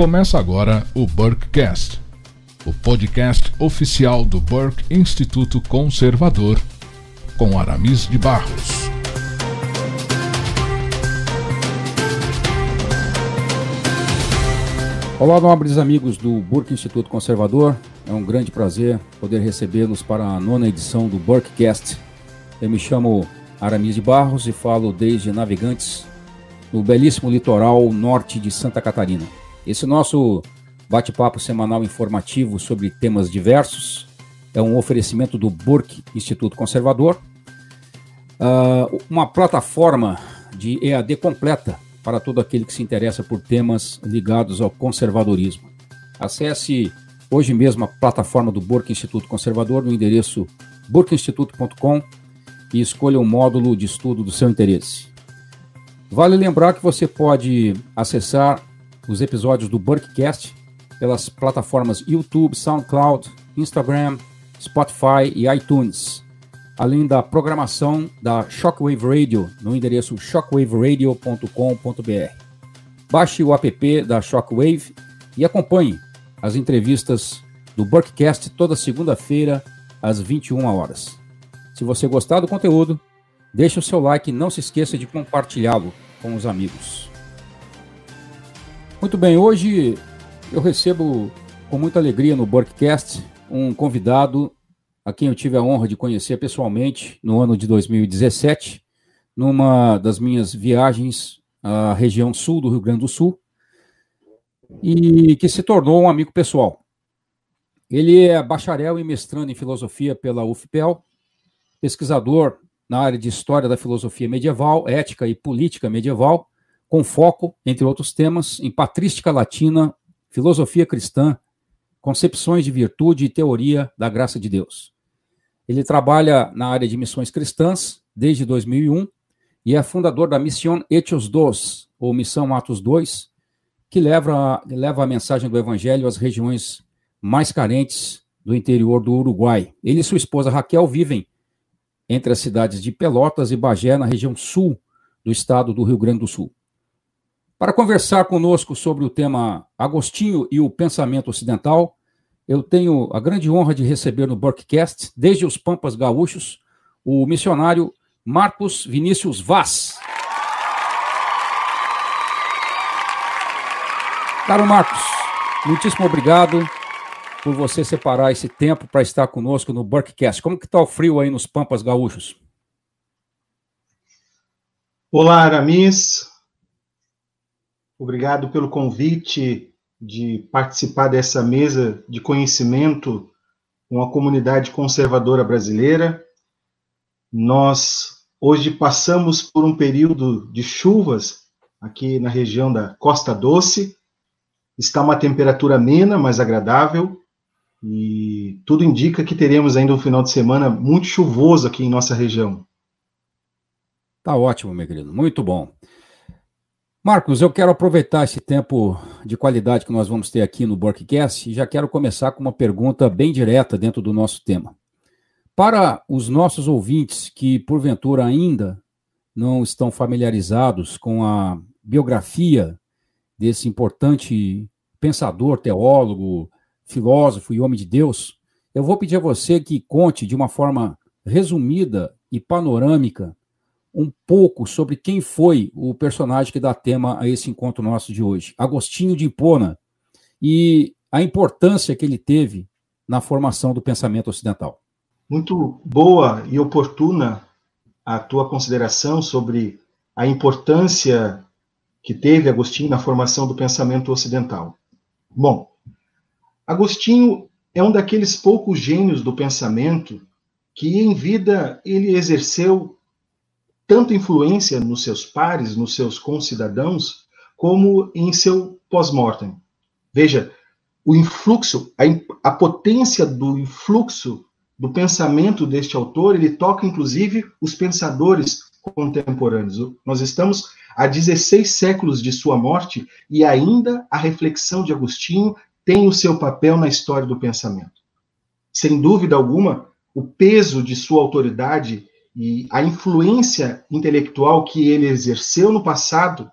Começa agora o Burkecast, o podcast oficial do Burke Instituto Conservador, com Aramis de Barros. Olá, nobres amigos do Burke Instituto Conservador. É um grande prazer poder recebê-los para a nona edição do Burkecast. Eu me chamo Aramis de Barros e falo desde Navegantes, no belíssimo litoral norte de Santa Catarina. Esse nosso bate-papo semanal informativo sobre temas diversos é um oferecimento do Burke Instituto Conservador, uh, uma plataforma de EAD completa para todo aquele que se interessa por temas ligados ao conservadorismo. Acesse hoje mesmo a plataforma do Burke Instituto Conservador no endereço burkeinstituto.com e escolha o um módulo de estudo do seu interesse. Vale lembrar que você pode acessar os episódios do Burkcast pelas plataformas YouTube, SoundCloud, Instagram, Spotify e iTunes, além da programação da Shockwave Radio no endereço shockwaveradio.com.br. Baixe o app da Shockwave e acompanhe as entrevistas do Burkcast toda segunda-feira às 21 horas. Se você gostar do conteúdo, deixe o seu like e não se esqueça de compartilhá-lo com os amigos. Muito bem, hoje eu recebo com muita alegria no Burkcast um convidado a quem eu tive a honra de conhecer pessoalmente no ano de 2017, numa das minhas viagens à região sul do Rio Grande do Sul, e que se tornou um amigo pessoal. Ele é bacharel e mestrando em filosofia pela UFPEL, pesquisador na área de história da filosofia medieval, ética e política medieval, com foco, entre outros temas, em patrística latina, filosofia cristã, concepções de virtude e teoria da graça de Deus. Ele trabalha na área de missões cristãs desde 2001 e é fundador da Missão Hechos Dos, ou Missão Atos 2, que leva, leva a mensagem do Evangelho às regiões mais carentes do interior do Uruguai. Ele e sua esposa Raquel vivem entre as cidades de Pelotas e Bagé, na região sul do estado do Rio Grande do Sul. Para conversar conosco sobre o tema Agostinho e o pensamento ocidental, eu tenho a grande honra de receber no Burkcast, desde os Pampas Gaúchos, o missionário Marcos Vinícius Vaz. Caro Marcos, muitíssimo obrigado por você separar esse tempo para estar conosco no Burkcast. Como que está o frio aí nos Pampas Gaúchos? Olá, Aramis. Obrigado pelo convite de participar dessa mesa de conhecimento com a comunidade conservadora brasileira. Nós hoje passamos por um período de chuvas aqui na região da Costa Doce. Está uma temperatura amena, mas agradável, e tudo indica que teremos ainda um final de semana muito chuvoso aqui em nossa região. Tá ótimo, meu querido, muito bom. Marcos, eu quero aproveitar esse tempo de qualidade que nós vamos ter aqui no Borkcast e já quero começar com uma pergunta bem direta dentro do nosso tema. Para os nossos ouvintes que, porventura, ainda não estão familiarizados com a biografia desse importante pensador, teólogo, filósofo e homem de Deus, eu vou pedir a você que conte de uma forma resumida e panorâmica um pouco sobre quem foi o personagem que dá tema a esse encontro nosso de hoje, Agostinho de Hipona, e a importância que ele teve na formação do pensamento ocidental. Muito boa e oportuna a tua consideração sobre a importância que teve Agostinho na formação do pensamento ocidental. Bom, Agostinho é um daqueles poucos gênios do pensamento que em vida ele exerceu tanto influência nos seus pares, nos seus concidadãos, como em seu pós-mortem. Veja, o influxo, a, a, potência do influxo do pensamento deste autor, ele toca inclusive os pensadores contemporâneos. Nós estamos a 16 séculos de sua morte e ainda a reflexão de Agostinho tem o seu papel na história do pensamento. Sem dúvida alguma, o peso de sua autoridade e a influência intelectual que ele exerceu no passado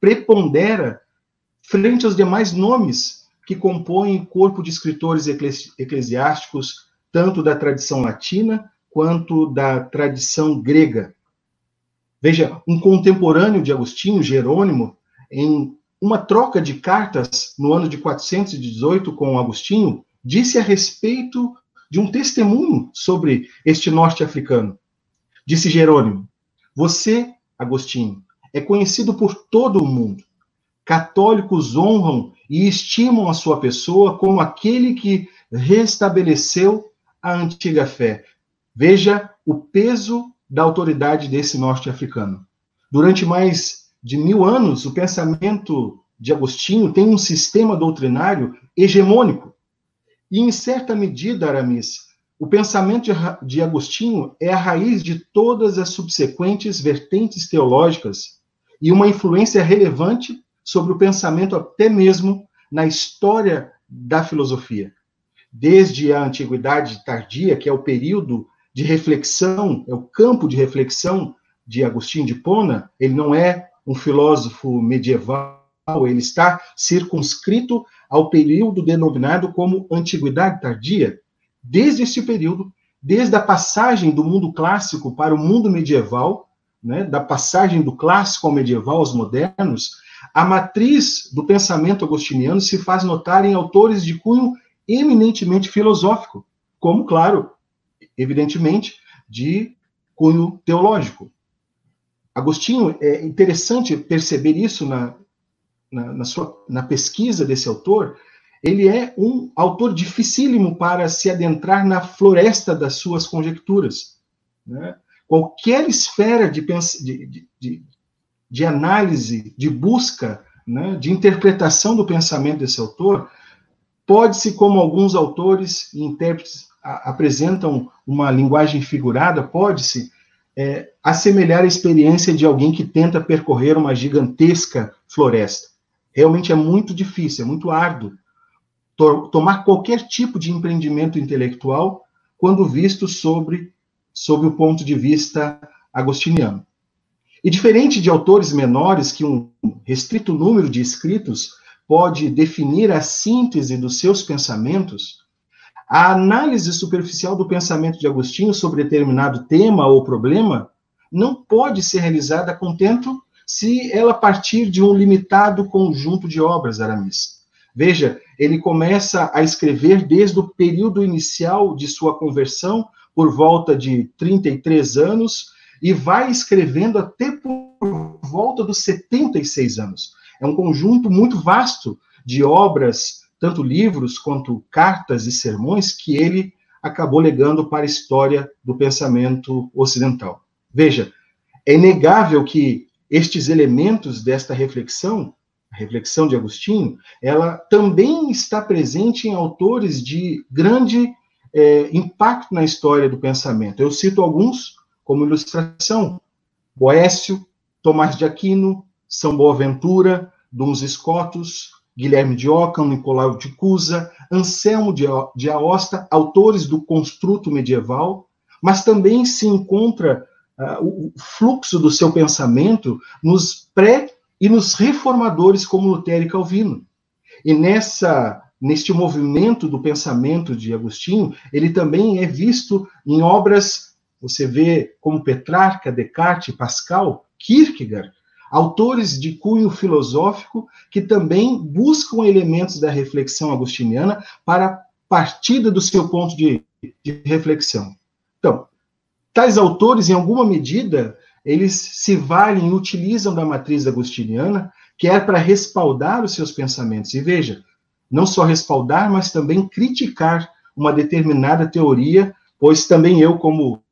prepondera frente aos demais nomes que compõem o corpo de escritores eclesiásticos, tanto da tradição latina quanto da tradição grega. Veja, um contemporâneo de Agostinho, Jerônimo, em uma troca de cartas no ano de 418 com Agostinho, disse a respeito de um testemunho sobre este norte-africano. Disse Jerônimo: Você, Agostinho, é conhecido por todo o mundo. Católicos honram e estimam a sua pessoa como aquele que restabeleceu a antiga fé. Veja o peso da autoridade desse norte-africano. Durante mais de mil anos, o pensamento de Agostinho tem um sistema doutrinário hegemônico. E, em certa medida, Aramis, o pensamento de Agostinho é a raiz de todas as subsequentes vertentes teológicas e uma influência relevante sobre o pensamento até mesmo na história da filosofia. Desde a antiguidade tardia, que é o período de reflexão, é o campo de reflexão de Agostinho de Pona, ele não é um filósofo medieval, ele está circunscrito ao período denominado como Antiguidade Tardia. Desde esse período, desde a passagem do mundo clássico para o mundo medieval, né, da passagem do clássico ao medieval aos modernos, a matriz do pensamento agostiniano se faz notar em autores de cunho eminentemente filosófico, como, claro, evidentemente, de cunho teológico. Agostinho, é interessante perceber isso na, na, na, sua, na pesquisa desse autor, ele é um autor dificílimo para se adentrar na floresta das suas conjecturas. Né? Qualquer esfera de, de, de, de análise, de busca, né, de interpretação do pensamento desse autor, pode-se, como alguns autores e intérpretes apresentam uma linguagem figurada, pode-se é, assemelhar a experiência de alguém que tenta percorrer uma gigantesca floresta. Realmente é muito difícil, é muito árduo to tomar qualquer tipo de empreendimento intelectual quando visto sobre, sobre o ponto de vista agostiniano. E diferente de autores menores, que um restrito número de escritos pode definir a síntese dos seus pensamentos, a análise superficial do pensamento de Agostinho sobre determinado tema ou problema não pode ser realizada contento se ela partir de um limitado conjunto de obras, Aramis. Veja, ele começa a escrever desde o período inicial de sua conversão, por volta de 33 anos, e vai escrevendo até por volta dos 76 anos. É um conjunto muito vasto de obras tanto livros quanto cartas e sermões que ele acabou legando para a história do pensamento ocidental. Veja, é inegável que estes elementos desta reflexão, reflexão de Agostinho, ela também está presente em autores de grande é, impacto na história do pensamento. Eu cito alguns como ilustração: Boécio, Tomás de Aquino, São Boaventura, Duns Scotus, Guilherme de Ockham, Nicolau de Cusa, Anselmo de Aosta, autores do construto medieval, mas também se encontra uh, o fluxo do seu pensamento nos pré e nos reformadores como Lutero e Calvino. E nessa neste movimento do pensamento de Agostinho, ele também é visto em obras, você vê como Petrarca, Descartes, Pascal, Kierkegaard, autores de cunho filosófico que também buscam elementos da reflexão agostiniana para partida do seu ponto de, de reflexão. Então, tais autores, em alguma medida, eles se valem e utilizam da matriz agostiniana, que é para respaldar os seus pensamentos. E veja, não só respaldar, mas também criticar uma determinada teoria, pois também eu, como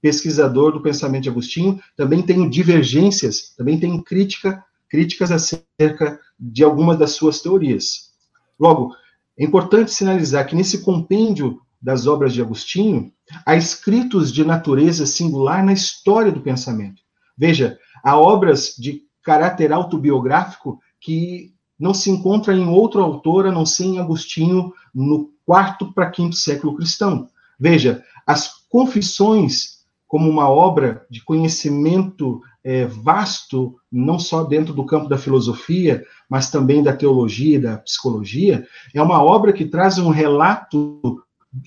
pesquisador do pensamento de Agostinho, também tenho divergências, também tenho crítica, críticas acerca de algumas das suas teorias. Logo, é importante sinalizar que nesse compêndio das obras de Agostinho, há escritos de natureza singular na história do pensamento. Veja, há obras de caráter autobiográfico que não se encontra em outro autor a não ser em Agostinho no quarto para quinto século cristão. Veja, as confissões como uma obra de conhecimento é, vasto, não só dentro do campo da filosofia, mas também da teologia da psicologia, é uma obra que traz um relato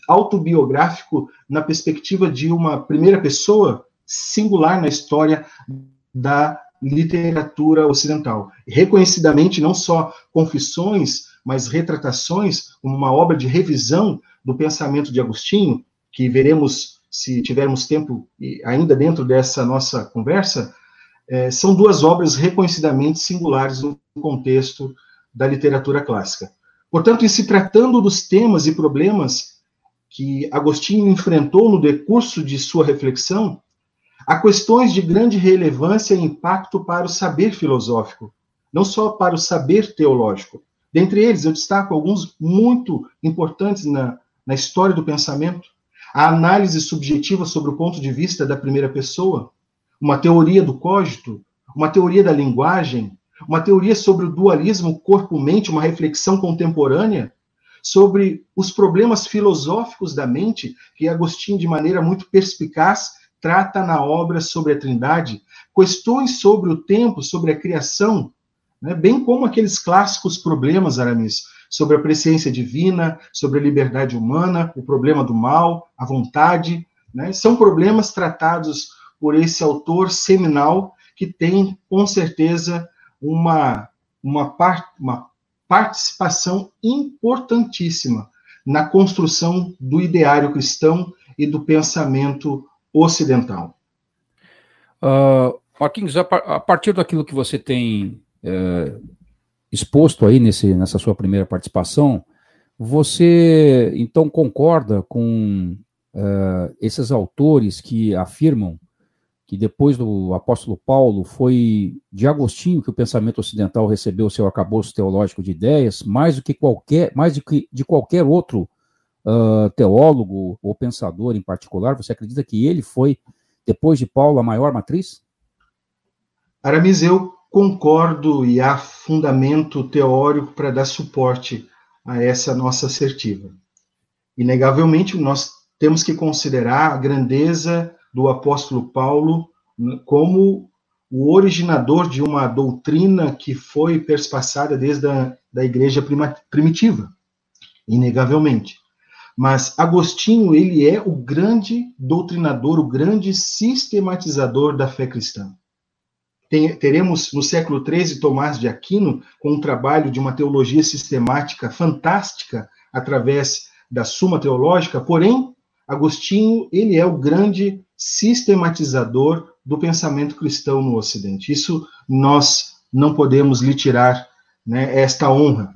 autobiográfico na perspectiva de uma primeira pessoa singular na história da literatura ocidental. Reconhecidamente, não só confissões, mas retratações, uma obra de revisão do pensamento de Agostinho, que veremos se tivermos tempo ainda dentro dessa nossa conversa, é, são duas obras reconhecidamente singulares no contexto da literatura clássica. Portanto, em se tratando dos temas e problemas que Agostinho enfrentou no decurso de sua reflexão, há questões de grande relevância e impacto para o saber filosófico, não só para o saber teológico. Dentre eles, eu destaco alguns muito importantes na, na história do pensamento: a análise subjetiva sobre o ponto de vista da primeira pessoa, uma teoria do cógito, uma teoria da linguagem, uma teoria sobre o dualismo corpo-mente, uma reflexão contemporânea sobre os problemas filosóficos da mente, que Agostinho, de maneira muito perspicaz, trata na obra sobre a Trindade, questões sobre o tempo, sobre a criação, né, bem como aqueles clássicos problemas, Aramis, sobre a presciência divina, sobre a liberdade humana, o problema do mal, a vontade, né, são problemas tratados por esse autor seminal que tem, com certeza, uma, uma, part, uma participação importantíssima na construção do ideário cristão e do pensamento ocidental. Uh, Marquinhos, a, partir daquilo que você tem é, exposto aí nesse, nessa sua primeira participação, você então concorda com uh, esses autores que afirmam que depois do apóstolo Paulo foi de Agostinho que o pensamento ocidental recebeu seu arcabouço teológico de ideias, mais do que qualquer, mais do que de qualquer outro uh, teólogo ou pensador em particular? Você acredita que ele foi, depois de Paulo, a maior matriz? Aramis, eu concordo e há fundamento teórico para dar suporte a essa nossa assertiva. Inegavelmente, nós temos que considerar a grandeza do apóstolo Paulo como o originador de uma doutrina que foi perspassada desde a da igreja primitiva, inegavelmente. Mas Agostinho, ele é o grande doutrinador, o grande sistematizador da fé cristã. Tem, teremos no século XIII Tomás de Aquino, com um trabalho de uma teologia sistemática fantástica, através da Suma Teológica, porém, Agostinho, ele é o grande sistematizador do pensamento cristão no Ocidente. Isso nós não podemos lhe tirar né, esta honra.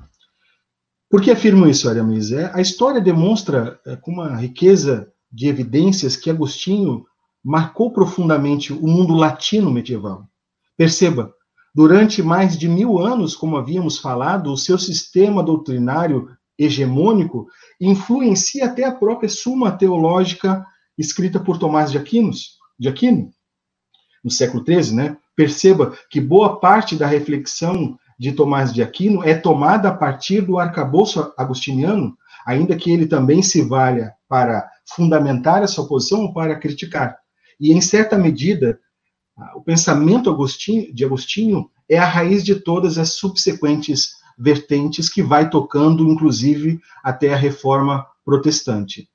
Por que afirmo isso, Aramis? É, a história demonstra é, com uma riqueza de evidências que Agostinho marcou profundamente o mundo latino medieval. Perceba, durante mais de mil anos, como havíamos falado, o seu sistema doutrinário hegemônico influencia até a própria Suma Teológica escrita por Tomás de, Aquinos, de Aquino, no século XIII, né? Perceba que boa parte da reflexão de Tomás de Aquino é tomada a partir do arcabouço agostiniano, ainda que ele também se valha para fundamentar a sua posição ou para criticar. E, em certa medida, o pensamento de Agostinho é a raiz de todas as subsequentes vertentes que vai tocando, inclusive, até a reforma protestante.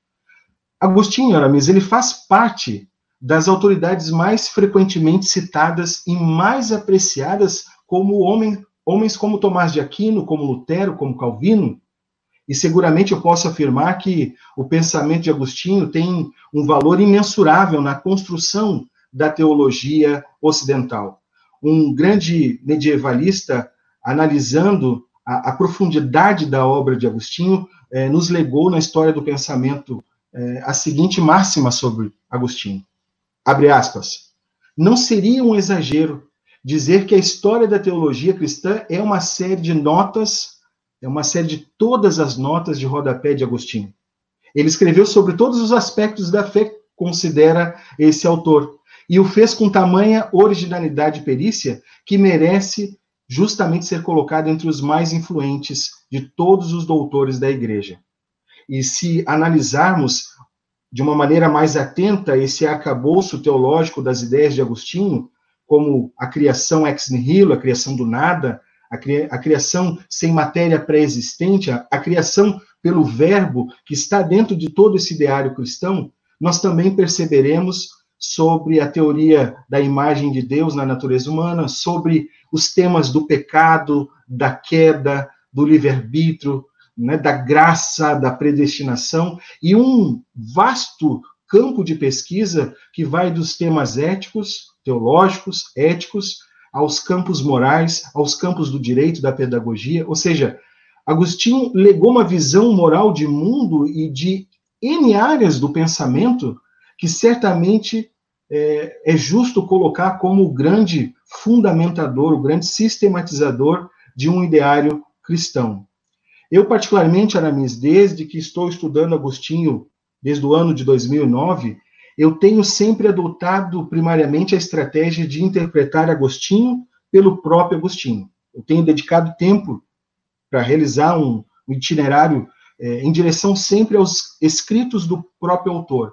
Agostinho Aramis, ele faz parte das autoridades mais frequentemente citadas e mais apreciadas como homem, homens como Tomás de Aquino, como Lutero, como Calvino, e seguramente eu posso afirmar que o pensamento de Agostinho tem um valor imensurável na construção da teologia ocidental. Um grande medievalista, analisando a, a profundidade da obra de Agostinho, eh, nos legou na história do pensamento eh, a seguinte máxima sobre Agostinho. Abre aspas. Não seria um exagero dizer que a história da teologia cristã é uma série de notas, é uma série de todas as notas de rodapé de Agostinho. Ele escreveu sobre todos os aspectos da fé, considera esse autor, e o fez com tamanha originalidade e perícia que merece justamente ser colocado entre os mais influentes de todos os doutores da igreja. E se analisarmos de uma maneira mais atenta esse arcabouço teológico das ideias de Agostinho, como a criação ex nihilo, a criação do nada, a, cria, a criação sem matéria pré-existente, a, a criação pelo verbo que está dentro de todo esse ideário cristão, nós também perceberemos sobre a teoria da imagem de Deus na natureza humana, sobre os temas do pecado, da queda, do livre-arbítrio, né, da graça, da predestinação, e um vasto campo de pesquisa que vai dos temas éticos, teológicos, éticos, aos campos morais, aos campos do direito, da pedagogia, ou seja, Agostinho legou uma visão moral de mundo e de N áreas do pensamento que certamente é, é justo colocar como o grande fundamentador, o grande sistematizador de um ideário cristão. Eu, particularmente, Aramis, desde que estou estudando Agostinho, desde o ano de 2009, eu tenho sempre adotado primariamente a estratégia de interpretar Agostinho pelo próprio Agostinho. Eu tenho dedicado tempo para realizar um, itinerário é, em direção sempre aos escritos do próprio autor.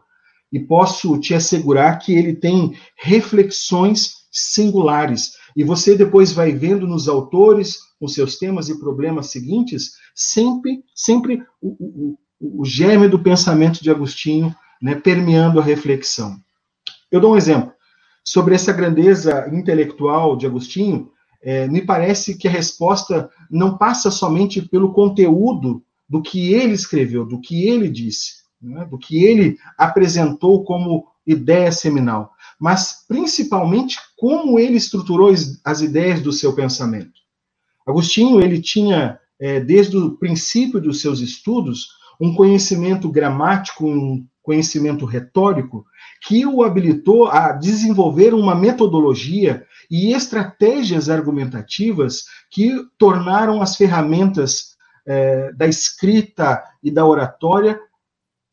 E posso te assegurar que ele tem reflexões singulares. E você depois vai vendo nos autores, com seus temas e problemas seguintes, sempre, sempre o, o, o germe do pensamento de Agostinho né, permeando a reflexão. Eu dou um exemplo. Sobre essa grandeza intelectual de Agostinho, é, me parece que a resposta não passa somente pelo conteúdo do que ele escreveu, do que ele disse, né, do que ele apresentou como ideia seminal, mas principalmente como ele estruturou as ideias do seu pensamento. Agostinho ele tinha é, desde o princípio dos seus estudos um conhecimento gramático, um conhecimento retórico que o habilitou a desenvolver uma metodologia e estratégias argumentativas que tornaram as ferramentas é, da escrita e da oratória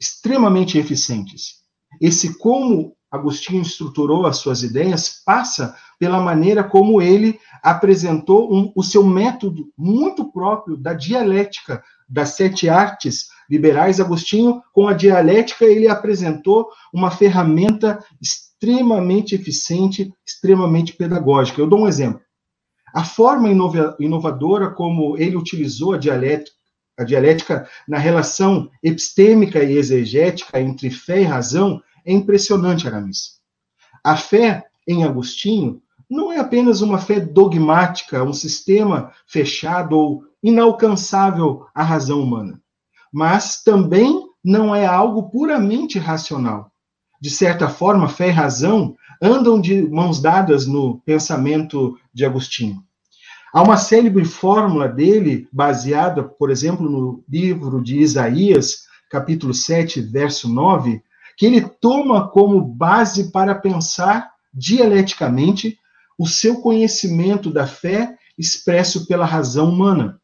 extremamente eficientes. Esse como Agostinho estruturou as suas ideias passa pela maneira como ele apresentou um, o seu método muito próprio da dialética das sete artes liberais. Agostinho, com a dialética, ele apresentou uma ferramenta extremamente eficiente, extremamente pedagógica. Eu dou um exemplo. A forma inovadora como ele utilizou a dialética, a dialética na relação epistêmica e exegética entre fé e razão é impressionante, Aramis. A fé em Agostinho não é apenas uma fé dogmática, um sistema fechado ou inalcançável à razão humana, mas também não é algo puramente racional. De certa forma, fé e razão andam de mãos dadas no pensamento de Agostinho. Há uma célebre fórmula dele, baseada, por exemplo, no livro de Isaías, capítulo 7, verso 9, que ele toma como base para pensar dialeticamente o seu conhecimento da fé expresso pela razão humana.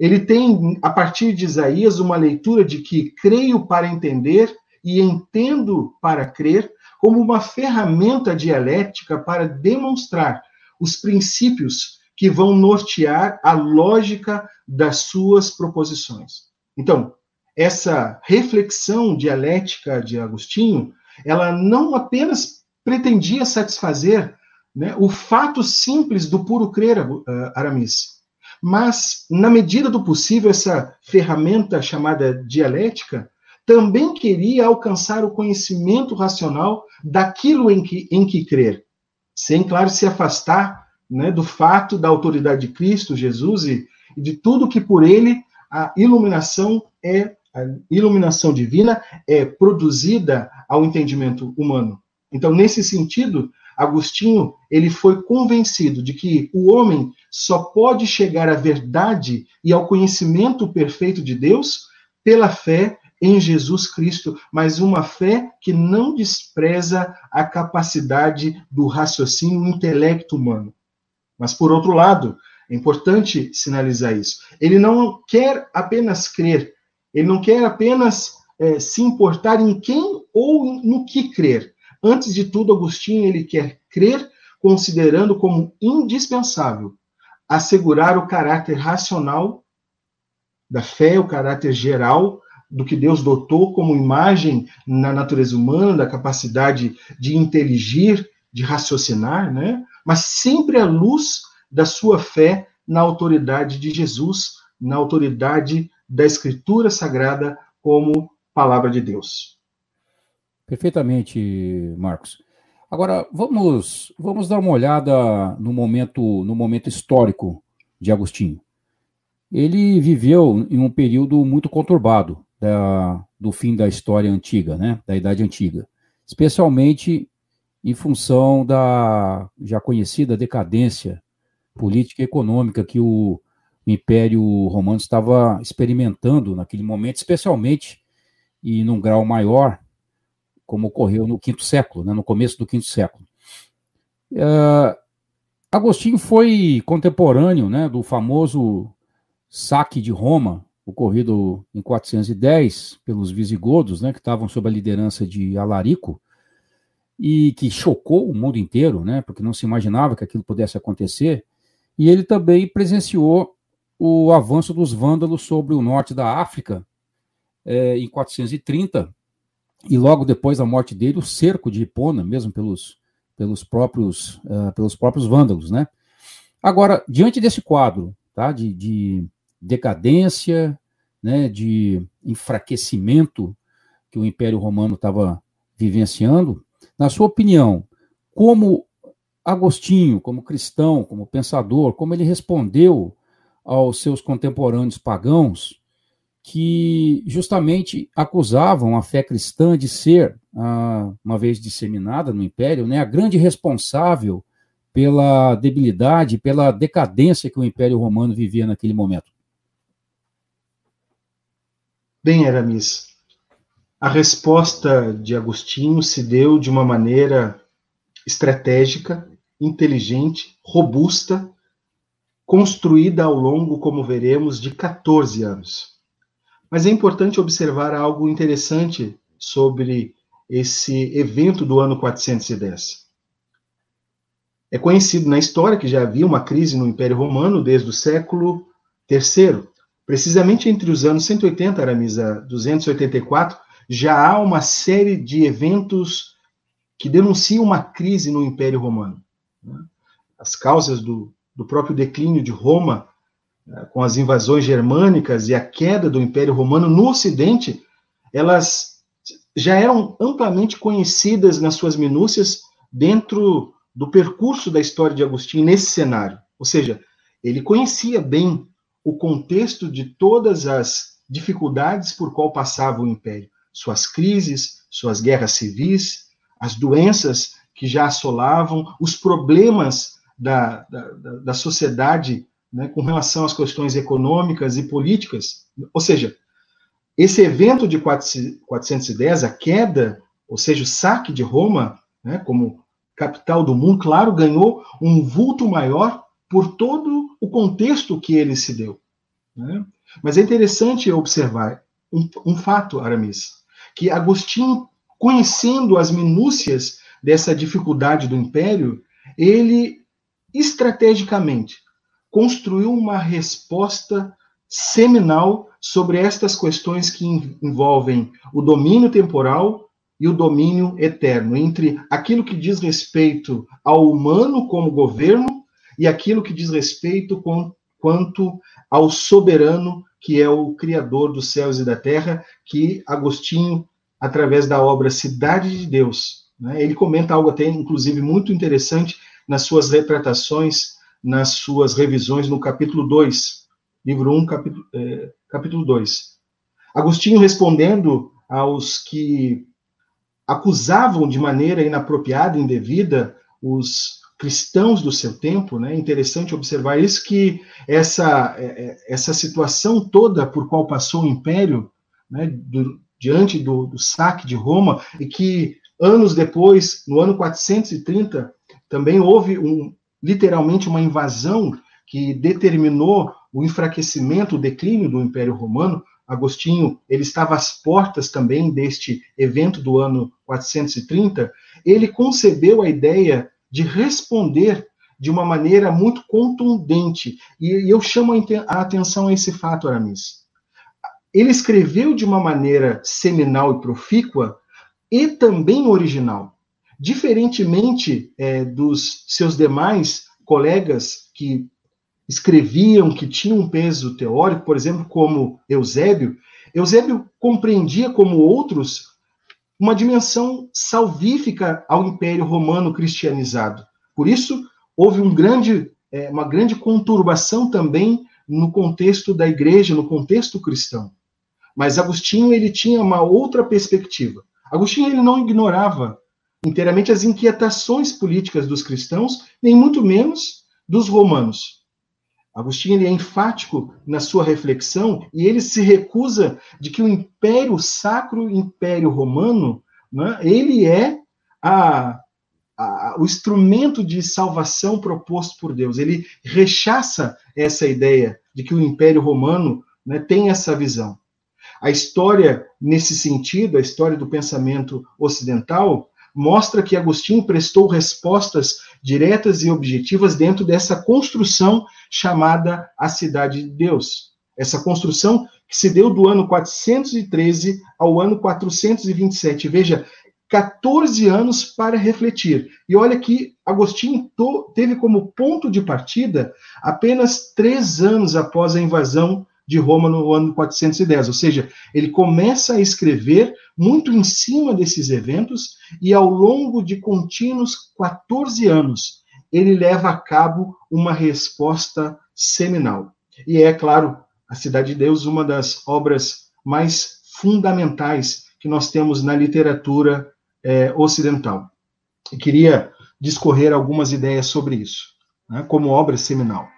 Ele tem, a partir de Isaías, uma leitura de que creio para entender e entendo para crer, como uma ferramenta dialética para demonstrar os princípios que vão nortear a lógica das suas proposições. Então, essa reflexão dialética de Agostinho, ela não apenas pretendia satisfazer né, o fato simples do puro crer, uh, Aramis, mas, na medida do possível, essa ferramenta chamada dialética também queria alcançar o conhecimento racional daquilo em que, em que crer, sem, claro, se afastar né, do fato da autoridade de Cristo, Jesus e, e de tudo que por ele a iluminação é a iluminação divina é produzida ao entendimento humano. Então, nesse sentido, Agostinho ele foi convencido de que o homem só pode chegar à verdade e ao conhecimento perfeito de Deus pela fé em Jesus Cristo, mas uma fé que não despreza a capacidade do raciocínio o intelecto humano. Mas, por outro lado, é importante sinalizar isso. Ele não quer apenas crer, ele não quer apenas é, se importar em quem ou no que crer. Antes de tudo, Agostinho ele quer crer, considerando como indispensável assegurar o caráter racional da fé, o caráter geral do que Deus dotou como imagem na natureza humana, da capacidade de inteligir, de raciocinar, né? mas sempre à luz da sua fé na autoridade de Jesus, na autoridade da Escritura Sagrada como palavra de Deus. Perfeitamente, Marcos. Agora vamos vamos dar uma olhada no momento no momento histórico de Agostinho. Ele viveu em um período muito conturbado da, do fim da história antiga, né, da Idade Antiga, especialmente em função da já conhecida decadência política e econômica que o Império Romano estava experimentando naquele momento, especialmente e num grau maior, como ocorreu no quinto século, né, no começo do quinto século. Uh, Agostinho foi contemporâneo né, do famoso saque de Roma, ocorrido em 410 pelos visigodos, né, que estavam sob a liderança de Alarico, e que chocou o mundo inteiro, né, porque não se imaginava que aquilo pudesse acontecer. E ele também presenciou o avanço dos vândalos sobre o norte da África é, em 430, e logo depois da morte dele, o cerco de Hipona, mesmo pelos, pelos, próprios, uh, pelos próprios vândalos. Né? Agora, diante desse quadro tá, de, de decadência, né, de enfraquecimento que o Império Romano estava vivenciando, na sua opinião, como Agostinho, como cristão, como pensador, como ele respondeu aos seus contemporâneos pagãos que justamente acusavam a fé cristã de ser, ah, uma vez disseminada no Império, né, a grande responsável pela debilidade, pela decadência que o Império Romano vivia naquele momento. Bem, Aramis, a resposta de Agostinho se deu de uma maneira estratégica, inteligente, robusta, construída ao longo, como veremos, de 14 anos. Mas é importante observar algo interessante sobre esse evento do ano 410. É conhecido na história que já havia uma crise no Império Romano desde o século III, Precisamente entre os anos 180, Aramis, a 284, já há uma série de eventos que denunciam uma crise no Império Romano. As causas do, do próprio declínio de Roma, com as invasões germânicas e a queda do Império Romano no Ocidente, elas já eram amplamente conhecidas nas suas minúcias dentro do percurso da história de Agostinho nesse cenário. Ou seja, ele conhecia bem o contexto de todas as dificuldades por qual passava o império, suas crises, suas guerras civis, as doenças que já assolavam, os problemas da, da, da sociedade né, com relação às questões econômicas e políticas. Ou seja, esse evento de 410, a queda, ou seja, o saque de Roma, né, como capital do mundo, claro, ganhou um vulto maior por todo o contexto que ele se deu. Né? Mas é interessante observar um, um fato, Aramis, que Agostinho, conhecendo as minúcias dessa dificuldade do império, ele estrategicamente construiu uma resposta seminal sobre estas questões que envolvem o domínio temporal e o domínio eterno, entre aquilo que diz respeito ao humano como governo e aquilo que diz respeito com, quanto ao soberano que é o Criador dos céus e da terra, que Agostinho, através da obra Cidade de Deus, né, ele comenta algo até, inclusive, muito interessante nas suas retratações, nas suas revisões no capítulo 2, livro 1, capítulo, é, capítulo 2. Agostinho respondendo aos que acusavam de maneira inapropriada, indevida, os cristãos do seu tempo, né? Interessante observar isso que essa é, é, essa situação toda por qual passou o Império, né? Do, diante do, do saque de Roma e que anos depois, no ano 430, também houve um literalmente uma invasão que determinou o enfraquecimento, o declínio do Império Romano. Agostinho, ele estava às portas também deste evento do ano 430. Ele concebeu a ideia de responder de uma maneira muito contundente. E eu chamo a atenção a esse fato, Aramis. ele escreveu de uma maneira seminal e profícua e também original. Diferentemente é, dos seus demais colegas que escreviam, que tinham um peso teórico, por exemplo, como Eusébio, Eusébio compreendia, como outros, uma dimensão salvífica ao Império Romano cristianizado. Por isso, houve um grande, é, uma grande conturbação também no contexto da igreja, no contexto cristão. Mas Agostinho ele tinha uma outra perspectiva. Agostinho ele não ignorava inteiramente as inquietações políticas dos cristãos, nem muito menos dos romanos. Agostinho é enfático na sua reflexão e ele se recusa de que o Império Sacro, Império Romano, né, ele é a, a, o instrumento de salvação proposto por Deus. Ele rechaça essa ideia de que o Império Romano né, tem essa visão. A história, nesse sentido, a história do pensamento ocidental, mostra que Agostinho prestou respostas diretas e objetivas dentro dessa construção chamada a Cidade de Deus. Essa construção que se deu do ano 413 ao ano 427. Veja, 14 anos para refletir. E olha que Agostinho teve como ponto de partida apenas três anos após a invasão de Roma no ano 410. Ou seja, ele começa a escrever muito em cima desses eventos e ao longo de contínuos 14 anos ele leva a cabo uma resposta seminal. E é, claro, a Cidade de Deus, uma das obras mais fundamentais que nós temos na literatura é, ocidental. Eu queria discorrer algumas ideias sobre isso, né, como obra seminal.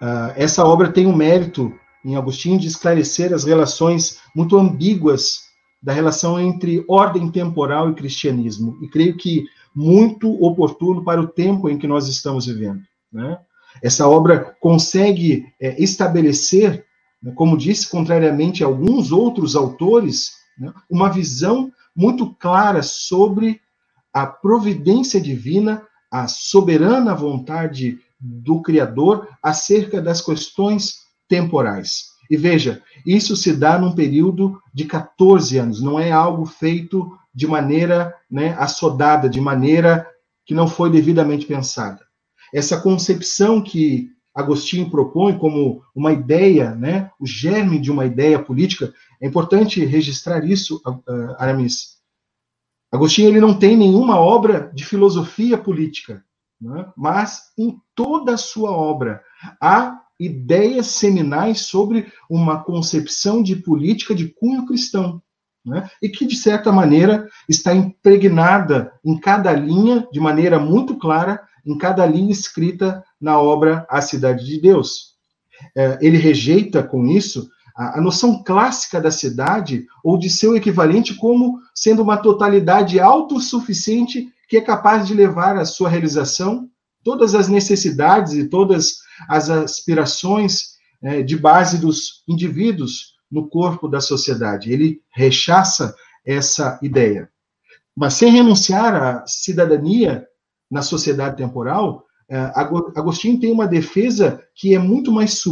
Uh, essa obra tem o mérito, em Agostinho, de esclarecer as relações muito ambíguas da relação entre ordem temporal e cristianismo. E creio que muito oportuno para o tempo em que nós estamos vivendo. Né? Essa obra consegue é, estabelecer, né, como disse, contrariamente a alguns outros autores, né, uma visão muito clara sobre a providência divina, a soberana vontade do Criador acerca das questões temporais. E veja, isso se dá num período de 14 anos, não é algo feito de maneira né, assodada, de maneira que não foi devidamente pensada. Essa concepção que Agostinho propõe como uma ideia, né, o germe de uma ideia política, é importante registrar isso, Aramis. Agostinho ele não tem nenhuma obra de filosofia política, né, mas em toda a sua obra há ideias seminais sobre uma concepção de política de cunho cristão né? e que, de certa maneira, está impregnada em cada linha, de maneira muito clara, em cada linha escrita na obra A Cidade de Deus. É, ele rejeita, com isso, a, noção clássica da cidade ou de seu equivalente como sendo uma totalidade autossuficiente que é capaz de levar à sua realização todas as necessidades e todas as aspirações é, de base dos indivíduos no corpo da sociedade. Ele rechaça essa ideia. Mas sem renunciar à cidadania na sociedade temporal, é, Agostinho tem uma defesa que é muito mais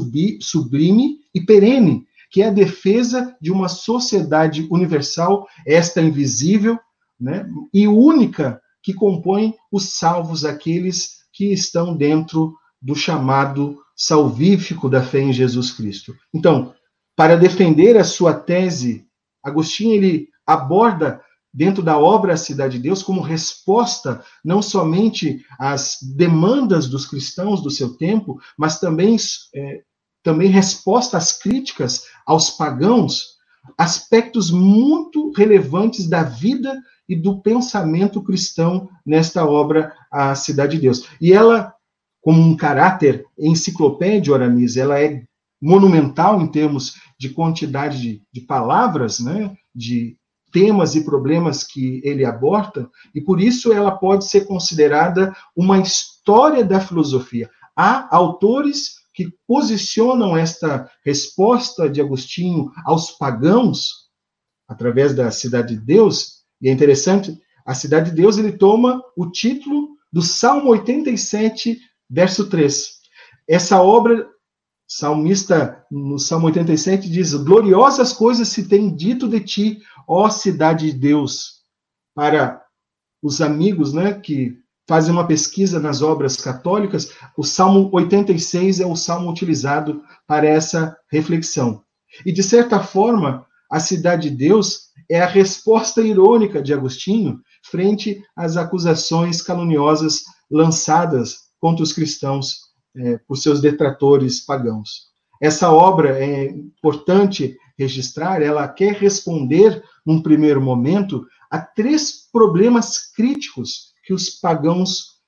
sublime e perene, que é a defesa de uma sociedade universal, esta invisível, né, e única que compõe os salvos, aqueles que estão dentro do chamado salvífico da fé em Jesus Cristo. Então, para defender a sua tese, Agostinho ele aborda dentro da obra A Cidade de Deus como resposta não somente às demandas dos cristãos do seu tempo, mas também, é, também resposta às críticas aos pagãos, aspectos muito relevantes da vida e do pensamento cristão nesta obra A Cidade de Deus. E ela, como um caráter enciclopédia, Oramis, ela é monumental em termos de quantidade de, de palavras, né, de temas e problemas que ele aborda, e por isso ela pode ser considerada uma história da filosofia. Há autores que posicionam esta resposta de Agostinho aos pagãos através da Cidade de Deus, e é interessante, a Cidade de Deus ele toma o título do Salmo 87, verso 3. Essa obra salmista, no Salmo 87, diz: Gloriosas coisas se tem dito de ti, ó cidade de Deus. Para os amigos né, que fazem uma pesquisa nas obras católicas, o Salmo 86 é o salmo utilizado para essa reflexão. E, de certa forma, a cidade de Deus é a resposta irônica de Agostinho frente às acusações caluniosas lançadas contra os cristãos é, por seus detratores pagãos. Essa obra é importante registrar, ela quer responder, num primeiro momento, a três problemas críticos que os pagãos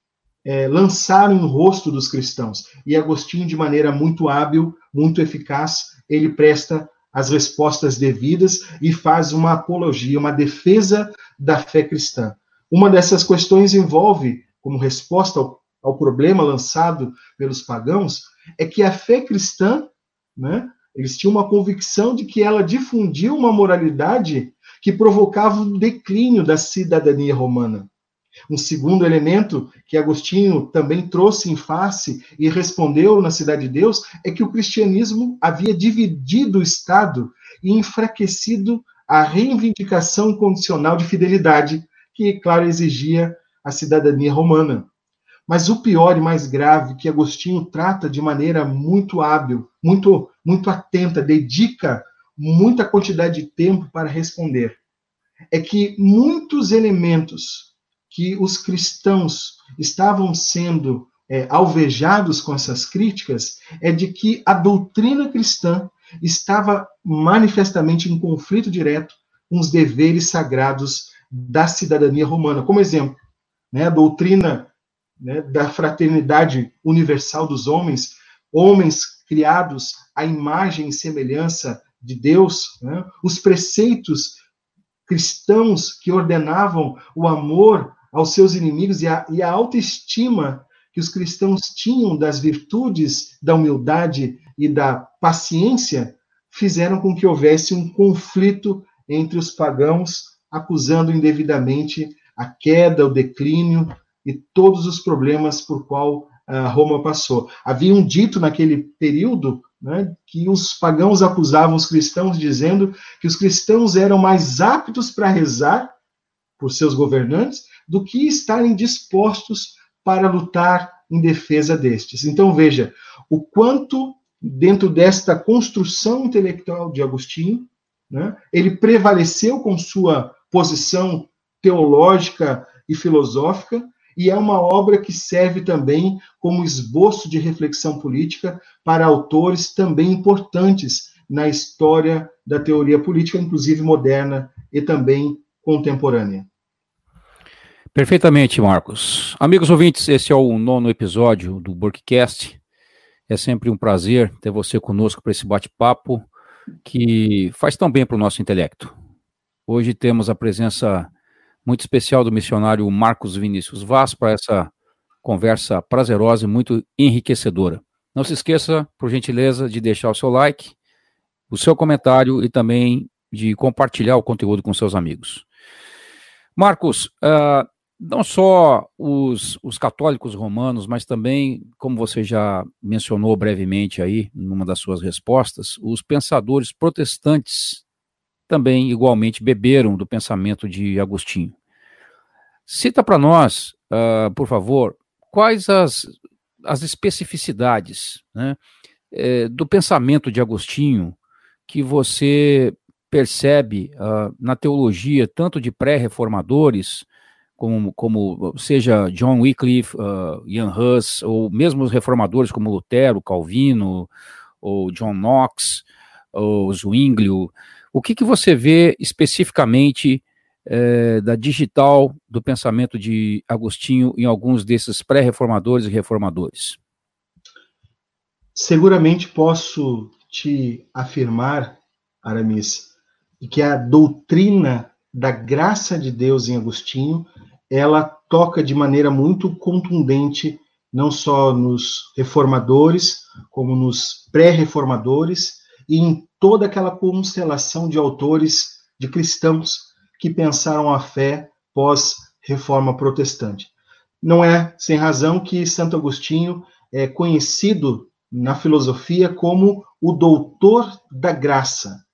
é, lançaram no rosto dos cristãos. E Agostinho, de maneira muito hábil, muito eficaz, ele presta as respostas devidas e faz uma apologia, uma defesa da fé cristã. Uma dessas questões envolve, como resposta ao, ao problema lançado pelos pagãos, é que a fé cristã, né, eles tinham uma convicção de que ela difundia uma moralidade que provocava o declínio da cidadania romana. Um segundo elemento que Agostinho também trouxe em face e respondeu na Cidade de Deus é que o cristianismo havia dividido o Estado e enfraquecido a reivindicação condicional de fidelidade, que, claro, exigia a cidadania romana. Mas o pior e mais grave, que Agostinho trata de maneira muito hábil, muito, muito atenta, dedica muita quantidade de tempo para responder, é que muitos elementos que os cristãos estavam sendo é, alvejados com essas críticas é de que a doutrina cristã estava manifestamente em conflito direto com os deveres sagrados da cidadania romana. Como exemplo, né, a doutrina né, da fraternidade universal dos homens, homens criados à imagem e semelhança de Deus, né, os preceitos cristãos que ordenavam o amor aos seus inimigos e a, e a autoestima que os cristãos tinham das virtudes da humildade e da paciência fizeram com que houvesse um conflito entre os pagãos, acusando indevidamente a queda, o declínio e todos os problemas por qual uh, Roma passou. Havia um dito naquele período né, que os pagãos acusavam os cristãos, dizendo que os cristãos eram mais aptos para rezar por seus governantes do que estarem dispostos para lutar em defesa destes. Então veja o quanto dentro desta construção intelectual de Agostinho, né, ele prevaleceu com sua posição teológica e filosófica, e é uma obra que serve também como esboço de reflexão política para autores também importantes na história da teoria política, inclusive moderna e também contemporânea. Perfeitamente, Marcos. Amigos ouvintes, esse é o nono episódio do Burkcast. É sempre um prazer ter você conosco para esse bate-papo que faz tão bem para o nosso intelecto. Hoje temos a presença muito especial do missionário Marcos Vinícius Vaz para essa conversa prazerosa e muito enriquecedora. Não se esqueça, por gentileza, de deixar o seu like, o seu comentário e também de compartilhar o conteúdo com seus amigos. Marcos, uh, não só os, os católicos romanos, mas também, como você já mencionou brevemente aí, numa das suas respostas, os pensadores protestantes também igualmente beberam do pensamento de Agostinho. Cita para nós, uh, por favor, quais as, as especificidades né, é, do pensamento de Agostinho que você percebe uh, na teologia, tanto de pré-reformadores, como, como seja John Wycliffe, uh, Ian Hus, ou mesmo os reformadores como Lutero, Calvino, ou John Knox, ou Zwinglio, o que, que você vê especificamente é, da digital do pensamento de Agostinho em alguns desses pré-reformadores e reformadores? Seguramente posso te afirmar, Aramis, que a doutrina da graça de Deus em Agostinho ela toca de maneira muito contundente, não só nos reformadores, como nos pré-reformadores, e em toda aquela constelação de autores, de cristãos, que pensaram a fé pós-reforma protestante. Não é sem razão que Santo Agostinho é conhecido na filosofia como o doutor da graça.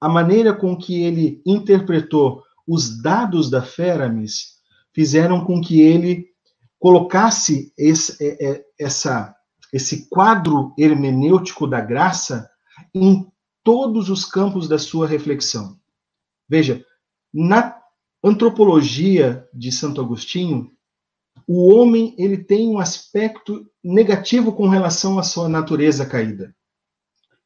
A maneira com que ele interpretou os dados da Feramis fizeram com que ele colocasse esse, é, é, essa, esse quadro hermenêutico da graça em todos os campos da sua reflexão. Veja, na antropologia de Santo Agostinho, o homem ele tem um aspecto negativo com relação à sua natureza caída.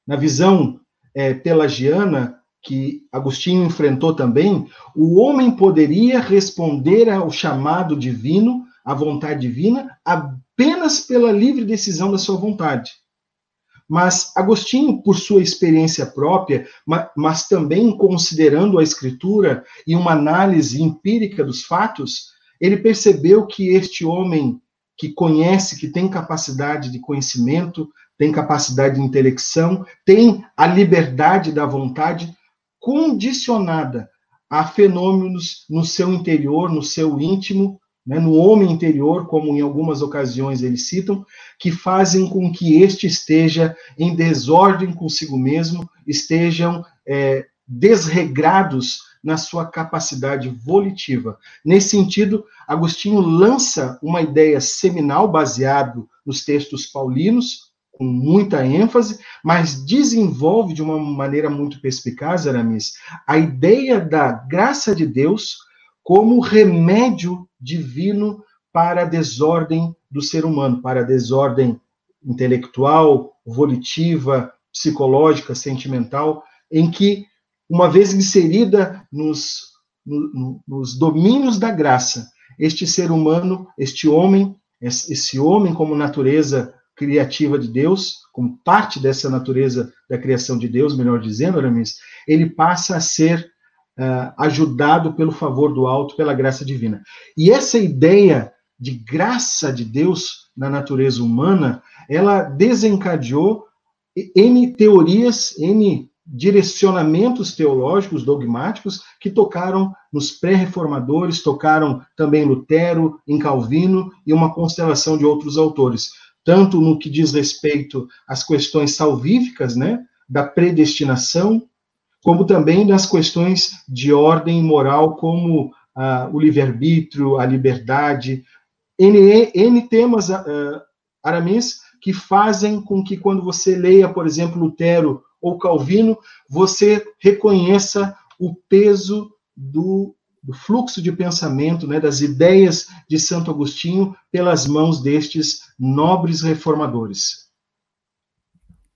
Na visão é, pelagiana, que Agostinho enfrentou também, o homem poderia responder ao chamado divino, à vontade divina, apenas pela livre decisão da sua vontade. Mas Agostinho, por sua experiência própria, mas também considerando a escritura e uma análise empírica dos fatos, ele percebeu que este homem que conhece, que tem capacidade de conhecimento, tem capacidade de intelecção, tem a liberdade da vontade condicionada a fenômenos no seu interior, no seu íntimo, né, no homem interior, como em algumas ocasiões eles citam, que fazem com que este esteja em desordem consigo mesmo, estejam é, desregrados na sua capacidade volitiva. Nesse sentido, Agostinho lança uma ideia seminal baseado nos textos paulinos, com muita ênfase, mas desenvolve de uma maneira muito perspicaz, Aramis, a ideia da graça de Deus como remédio divino para a desordem do ser humano, para a desordem intelectual, volitiva, psicológica, sentimental, em que, uma vez inserida nos, no, nos domínios da graça, este ser humano, este homem, esse homem como natureza criativa de Deus, como parte dessa natureza da criação de Deus, melhor dizendo, Aramis, ele passa a ser uh, ajudado pelo favor do alto, pela graça divina. E essa ideia de graça de Deus na natureza humana, ela desencadeou N teorias, N direcionamentos teológicos, dogmáticos, que tocaram nos pré-reformadores, tocaram também Lutero, em Calvino e uma constelação de outros autores, tanto no que diz respeito às questões salvíficas, né, da predestinação, como também das questões de ordem moral, como uh, o livre-arbítrio, a liberdade, N, N temas uh, aramês que fazem com que, quando você leia, por exemplo, Lutero ou Calvino, você reconheça o peso do, do fluxo de pensamento, né, das ideias de Santo Agostinho pelas mãos destes nobres reformadores.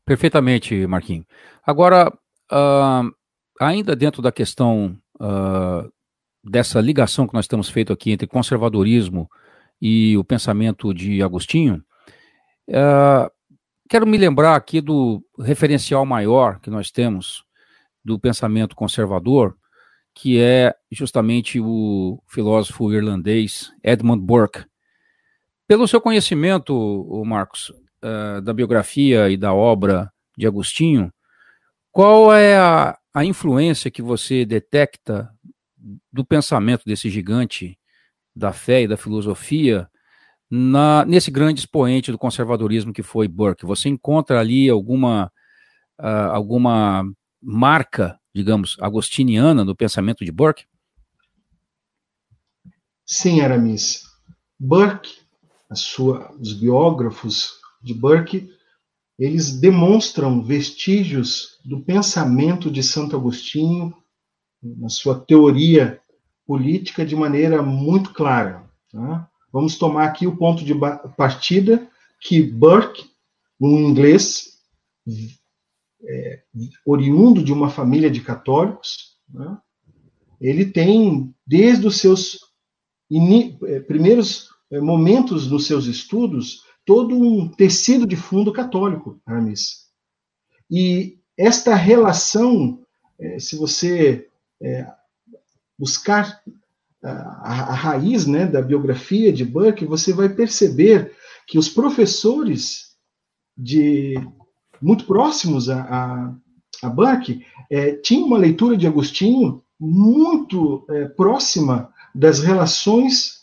Perfeitamente, Marquinhos. Agora, Uh, ainda dentro da questão uh, dessa ligação que nós temos feito aqui entre conservadorismo e o pensamento de Agostinho, uh, quero me lembrar aqui do referencial maior que nós temos do pensamento conservador, que é justamente o filósofo irlandês Edmund Burke. Pelo seu conhecimento, Marcos, uh, da biografia e da obra de Agostinho, qual é a, a influência que você detecta do pensamento desse gigante da fé e da filosofia na, nesse grande expoente do conservadorismo que foi Burke? Você encontra ali alguma, uh, alguma marca, digamos, agostiniana no pensamento de Burke? Sim, Aramis. Burke, sua, os biógrafos de Burke eles demonstram vestígios do pensamento de Santo Agostinho, na sua teoria política, de maneira muito clara. Tá? Vamos tomar aqui o ponto de partida que Burke, um inglês é, oriundo de uma família de católicos, né? ele tem, desde os seus é, primeiros é, momentos nos seus estudos, todo um tecido de fundo católico, Aramis. E esta relação, é, se você buscar a, a, raiz né, da biografia de Burke, você vai perceber que os professores de muito próximos a, a, a é, tinham uma leitura de Agostinho muito é, próxima das relações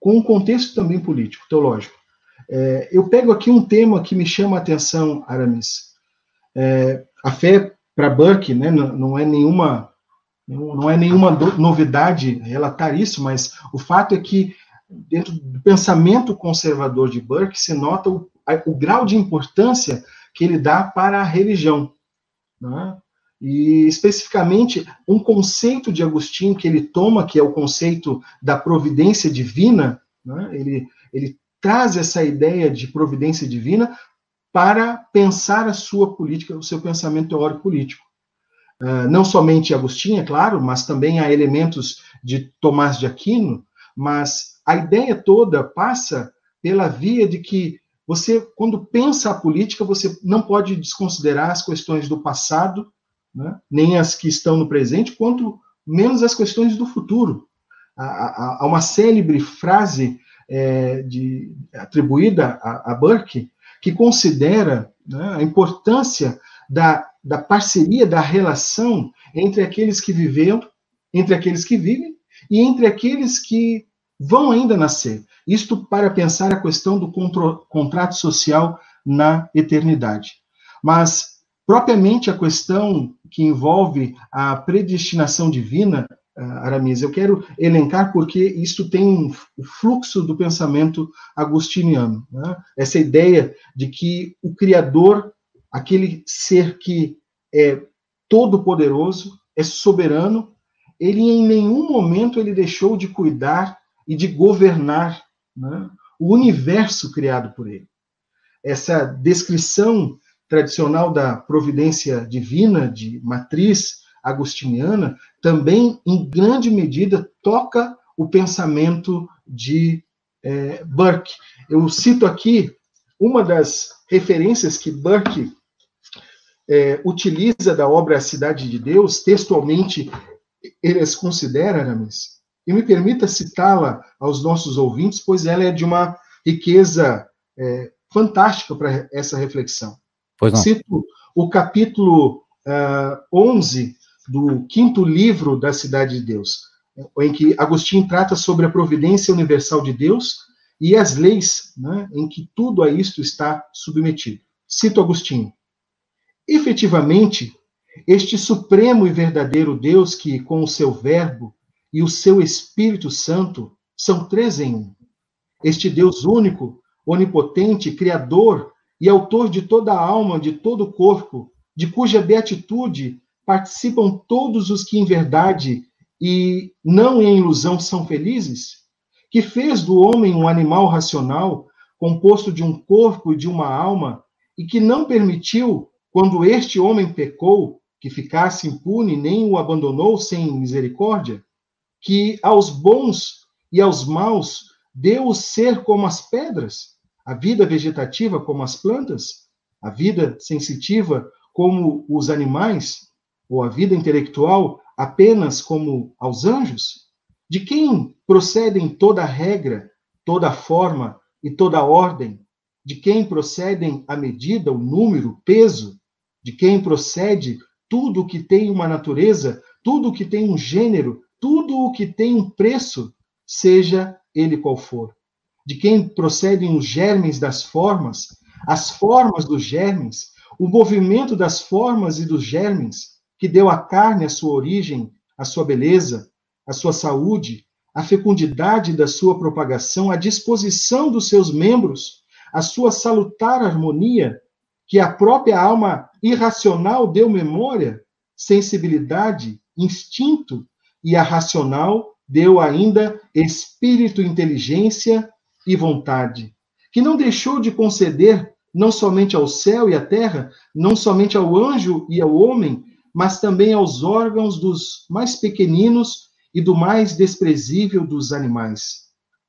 com o contexto também político, teológico. É, eu pego aqui um tema que me chama a atenção, Aramis. É, a fé para Burke, né, não, não é nenhuma não é nenhuma novidade relatar isso, mas o fato é que dentro do pensamento conservador de Burke se nota o, o grau de importância que ele dá para a religião. Né? E, especificamente, um conceito de Agostinho que ele toma, que é o conceito da providência divina, né? ele, ele traz essa ideia de providência divina para pensar a sua política, o seu pensamento teórico político. Uh, não somente Agostinho, é claro, mas também há elementos de Tomás de Aquino, mas a ideia toda passa pela via de que você, quando pensa a política, você não pode desconsiderar as questões do passado, né, nem as que estão no presente, quanto menos as questões do futuro. Há, uma célebre frase é, de, atribuída a, a, Burke que considera né, a importância da, da parceria, da relação entre aqueles que viveram, entre aqueles que vivem e entre aqueles que vão ainda nascer. Isto para pensar a questão do contrato social na eternidade. Mas, propriamente, a questão que envolve a predestinação divina, ah, Aramis, eu quero elencar porque isto tem o fluxo do pensamento agustiniano. Né? Essa ideia de que o Criador, aquele ser que é todo-poderoso, é soberano, ele em nenhum momento ele deixou de cuidar e de governar né, o universo criado por ele. Essa descrição tradicional da providência divina, de matriz agostiniana, também, em grande medida, toca o pensamento de é, Burke. Eu cito aqui uma das referências que Burke é, utiliza da obra A Cidade de Deus, textualmente ele as considera, Aramis, e me permita citá-la aos nossos ouvintes, pois ela é de uma riqueza é, fantástica para essa reflexão. Cito o capítulo uh, 11 do quinto livro da Cidade de Deus, em que Agostinho trata sobre a providência universal de Deus e as leis né, em que tudo a isto está submetido. Cito Agostinho. Efetivamente, este supremo e verdadeiro Deus que, com o seu Verbo, e o seu Espírito Santo são três em um. Este Deus único, onipotente, criador e autor de toda a alma, de todo o corpo, de cuja beatitude participam todos os que em verdade e não em ilusão são felizes, que fez do homem um animal racional, composto de um corpo e de uma alma, e que não permitiu, quando este homem pecou, que ficasse impune, nem o abandonou sem misericórdia, que aos bons e aos maus deu o ser como as pedras, a vida vegetativa como as plantas, a vida sensitiva como os animais, ou a vida intelectual apenas como aos anjos? De quem procedem toda regra, toda forma e toda ordem? De quem procedem a medida, o número, o peso? De quem procede tudo que tem uma natureza, tudo que tem um gênero, tudo o que tem um preço, seja ele qual for. De quem procedem os germes das formas, as formas dos germes, o movimento das formas e dos germes, que deu à carne a sua origem, a sua beleza, a sua saúde, a fecundidade da sua propagação, a disposição dos seus membros, a sua salutar harmonia, que a própria alma irracional deu memória, sensibilidade, instinto e a racional deu ainda espírito, inteligência e vontade, que não deixou de conceder não somente ao céu e à terra, não somente ao anjo e ao homem, mas também aos órgãos dos mais pequeninos e do mais desprezível dos animais.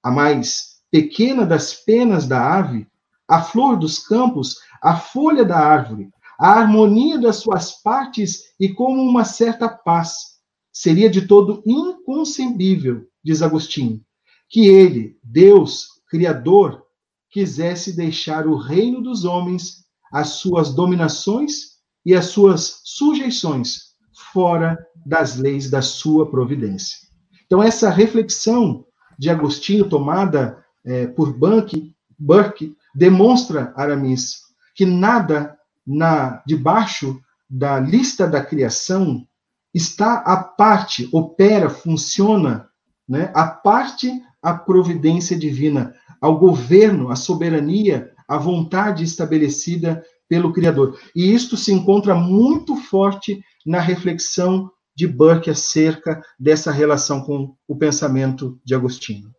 A mais pequena das penas da ave, a flor dos campos, a folha da árvore, a harmonia das suas partes e como uma certa paz, seria de todo inconcebível, diz Agostinho, que ele, Deus, Criador, quisesse deixar o reino dos homens, as suas dominações e as suas sujeições fora das leis da sua providência. Então, essa reflexão de Agostinho, tomada é, por Burke, Burke demonstra, Aramis, que nada na debaixo da lista da criação está a parte, opera, funciona, né? A parte a providência divina, ao governo, à soberania, à vontade estabelecida pelo Criador. E isto se encontra muito forte na reflexão de Burke acerca dessa relação com o pensamento de Agostinho.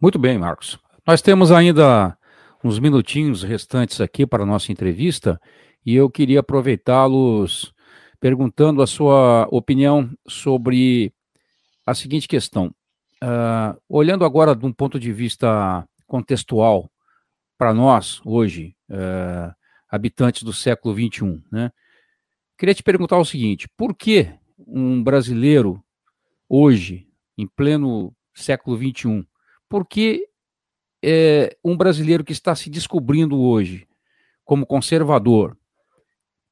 Muito bem, Marcos. Nós temos ainda uns minutinhos restantes aqui para a nossa entrevista e eu queria aproveitá-los perguntando a sua opinião sobre a seguinte questão. Uh, olhando agora de um ponto de vista contextual para nós, hoje, uh, habitantes do século XXI, né? Queria te perguntar o seguinte: por que um brasileiro hoje, em pleno século XXI, por que é, um brasileiro que está se descobrindo hoje como conservador,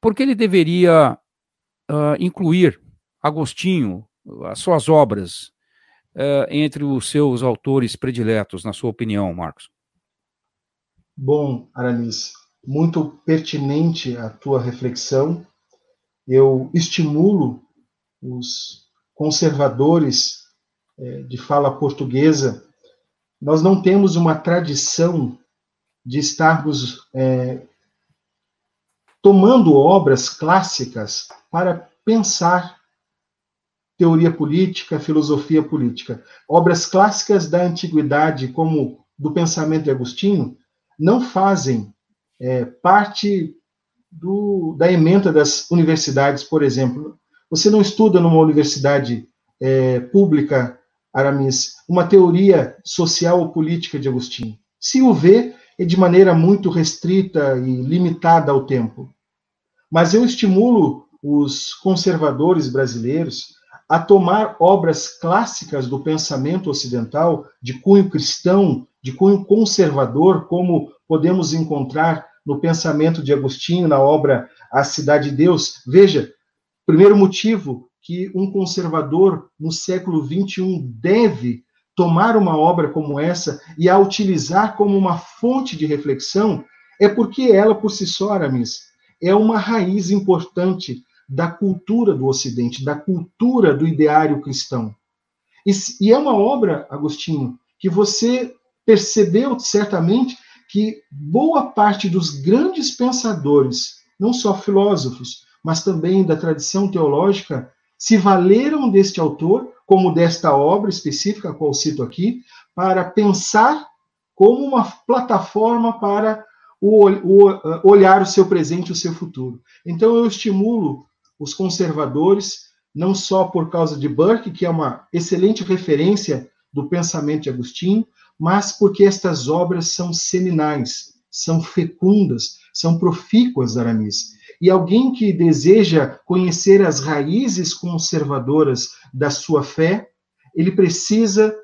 por que ele deveria uh, incluir Agostinho, as suas obras, uh, entre os seus autores prediletos, na sua opinião, Marcos? Bom, Aramis, muito pertinente a tua reflexão. Eu estimulo os conservadores é, de fala portuguesa, nós não temos uma tradição de estarmos é, tomando obras clássicas para pensar teoria política, filosofia política. Obras clássicas da antiguidade, como do pensamento de Agostinho, não fazem é, parte do, da ementa das universidades, por exemplo. Você não estuda numa universidade é, pública, Aramis, uma teoria social ou política de Agostinho. Se o vê, é de maneira muito restrita e limitada ao tempo. Mas eu estimulo os conservadores brasileiros a tomar obras clássicas do pensamento ocidental, de cunho cristão, de cunho conservador, como podemos encontrar no pensamento de Agostinho, na obra A Cidade de Deus. Veja, Primeiro motivo que um conservador no século XXI deve tomar uma obra como essa e a utilizar como uma fonte de reflexão é porque ela, por si só, Aramis, é uma raiz importante da cultura do Ocidente, da cultura do ideário cristão. E, e é uma obra, Agostinho, que você percebeu certamente que boa parte dos grandes pensadores, não só filósofos, mas também da tradição teológica, se valeram deste autor, como desta obra específica, a qual cito aqui, para pensar como uma plataforma para o, o, olhar o seu presente e o seu futuro. Então, eu estimulo os conservadores, não só por causa de Burke, que é uma excelente referência do pensamento de Agostinho, mas porque estas obras são seminais, são fecundas, são profícuas, Aramis. E alguém que deseja conhecer as raízes conservadoras da sua fé, ele precisa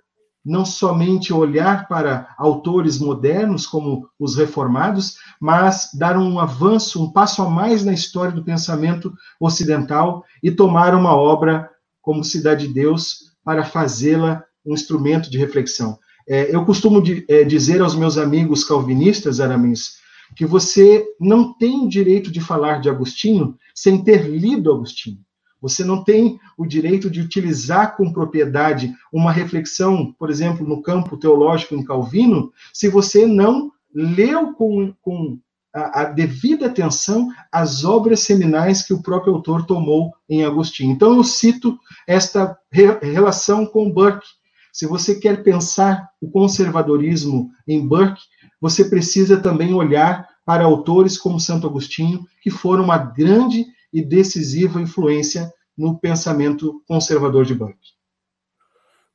não somente olhar para autores modernos como os reformados, mas dar um avanço, um passo a mais na história do pensamento ocidental e tomar uma obra como Cidade de Deus para fazê-la um instrumento de reflexão. É, eu costumo de, é, dizer aos meus amigos calvinistas, Aramins, que você não tem o direito de falar de Agostinho sem ter lido Agostinho. Você não tem o direito de utilizar com propriedade uma reflexão, por exemplo, no campo teológico em Calvino, se você não leu com, com a, a, devida atenção as obras seminais que o próprio autor tomou em Agostinho. Então, eu cito esta re, relação com Burke. Se você quer pensar o conservadorismo em Burke, você precisa também olhar para autores como Santo Agostinho, que foram uma grande e decisiva influência no pensamento conservador de Burke.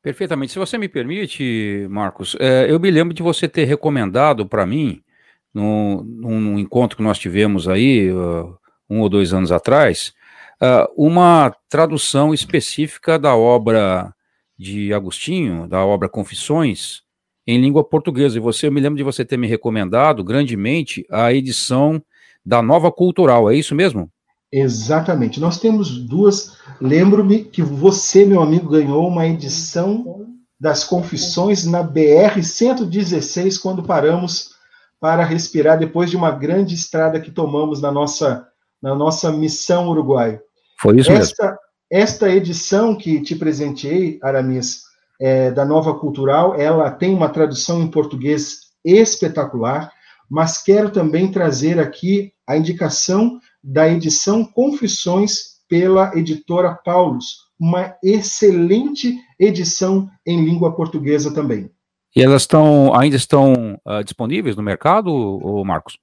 Perfeitamente. Se você me permite, Marcos, é, eu me lembro de você ter recomendado para mim, no, num, encontro que nós tivemos aí, uh, um ou dois anos atrás, uh, uma tradução específica da obra de Agostinho, da obra Confissões, em língua portuguesa. E você, eu me lembro de você ter me recomendado grandemente a edição da Nova Cultural, é isso mesmo? Exatamente. Nós temos duas. Lembro-me que você, meu amigo, ganhou uma edição das Confissões na BR 116 quando paramos para respirar depois de uma grande estrada que tomamos na nossa, na nossa missão Uruguai. Foi isso esta, mesmo. Esta edição que te presenteei, Aramis, é, da Nova Cultural, ela tem uma tradução em português espetacular, mas quero também trazer aqui a indicação da edição Confissões pela editora Paulus, uma excelente edição em língua portuguesa também. E elas estão ainda estão uh, disponíveis no mercado, ou Marcos?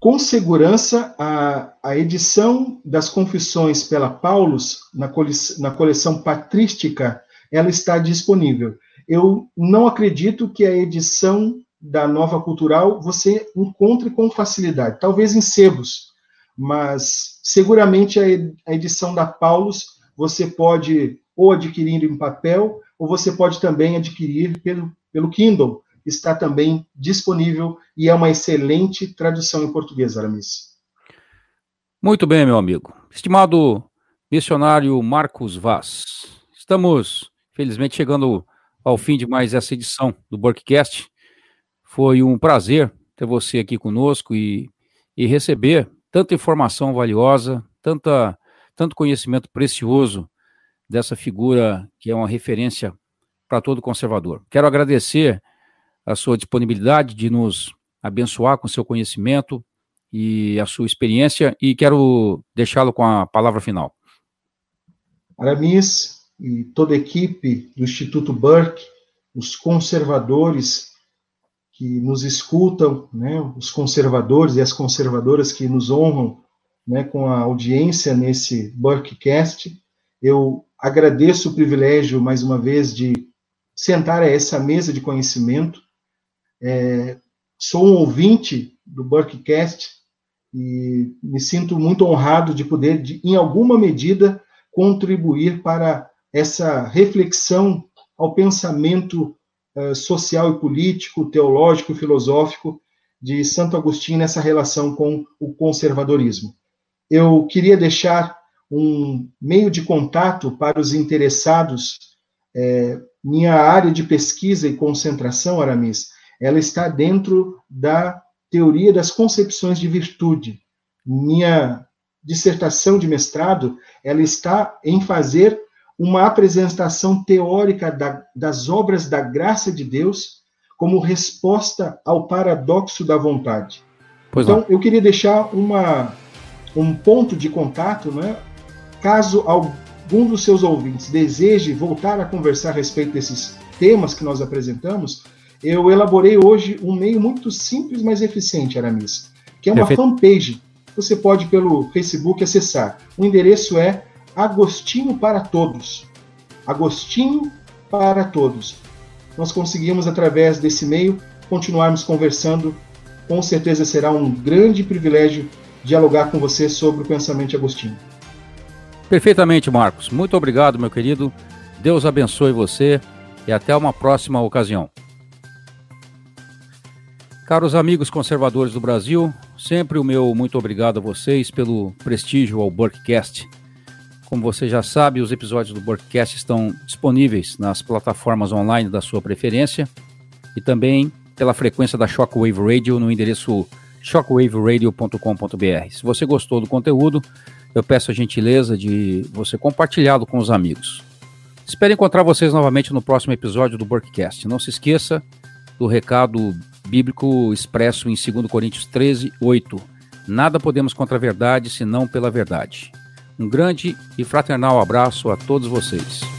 Com segurança, a, a edição das Confissões pela Paulus, na, cole, na coleção patrística, ela está disponível. Eu não acredito que a edição da Nova Cultural você encontre com facilidade, talvez em sebos, mas seguramente a edição da Paulus você pode ou adquirir em papel, ou você pode também adquirir pelo, pelo Kindle. Está também disponível e é uma excelente tradução em português, Aramis. Muito bem, meu amigo. Estimado missionário Marcos Vaz, estamos, felizmente, chegando ao fim de mais essa edição do Burkcast. Foi um prazer ter você aqui conosco e, e receber tanta informação valiosa, tanta tanto conhecimento precioso dessa figura que é uma referência para todo conservador. Quero agradecer a sua disponibilidade de nos abençoar com seu conhecimento e a sua experiência e quero deixá-lo com a palavra final. Aramis e toda a equipe do Instituto Burke, os conservadores que nos escutam, né, os conservadores e as conservadoras que nos honram né, com a audiência nesse Burkecast. Eu agradeço o privilégio, mais uma vez, de sentar a essa mesa de conhecimento. É, sou um ouvinte do Burkecast e me sinto muito honrado de poder, de, em alguma medida, contribuir para essa reflexão ao pensamento social e político, teológico e filosófico de Santo Agostinho nessa relação com o conservadorismo eu queria deixar um meio de contato para os interessados. É, minha área de pesquisa e concentração, Aramis, ela está dentro da teoria das concepções de virtude. Minha dissertação de mestrado, ela está em fazer uma apresentação teórica da, das obras da graça de Deus como resposta ao paradoxo da vontade. Pois então, não. eu queria deixar uma um ponto de contato, né? Caso algum dos seus ouvintes deseje voltar a conversar a respeito desses temas que nós apresentamos, eu elaborei hoje um meio muito simples, mas eficiente, Aramis, que é uma Perfeito. fanpage. Você pode, pelo Facebook, acessar. O endereço é Agostinho para Todos. Agostinho para Todos. Nós conseguimos, através desse meio, continuarmos conversando. Com certeza será um grande privilégio dialogar com você sobre o pensamento de Agostinho. Perfeitamente, Marcos. Muito obrigado, meu querido. Deus abençoe você e até uma próxima ocasião. Caros amigos conservadores do Brasil, sempre o meu muito obrigado a vocês pelo prestígio ao Burkcast. Como você já sabe, os episódios do Burkcast estão disponíveis nas plataformas online da sua preferência e também pela frequência da Shockwave Radio no endereço shockwaveradio.com.br. Se você gostou do conteúdo, eu peço a gentileza de você compartilhá-lo com os amigos. Espero encontrar vocês novamente no próximo episódio do Burkcast. Não se esqueça do recado bíblico expresso em 2 Coríntios 13, 8. Nada podemos contra a verdade senão pela verdade. Um grande e fraternal abraço a todos vocês.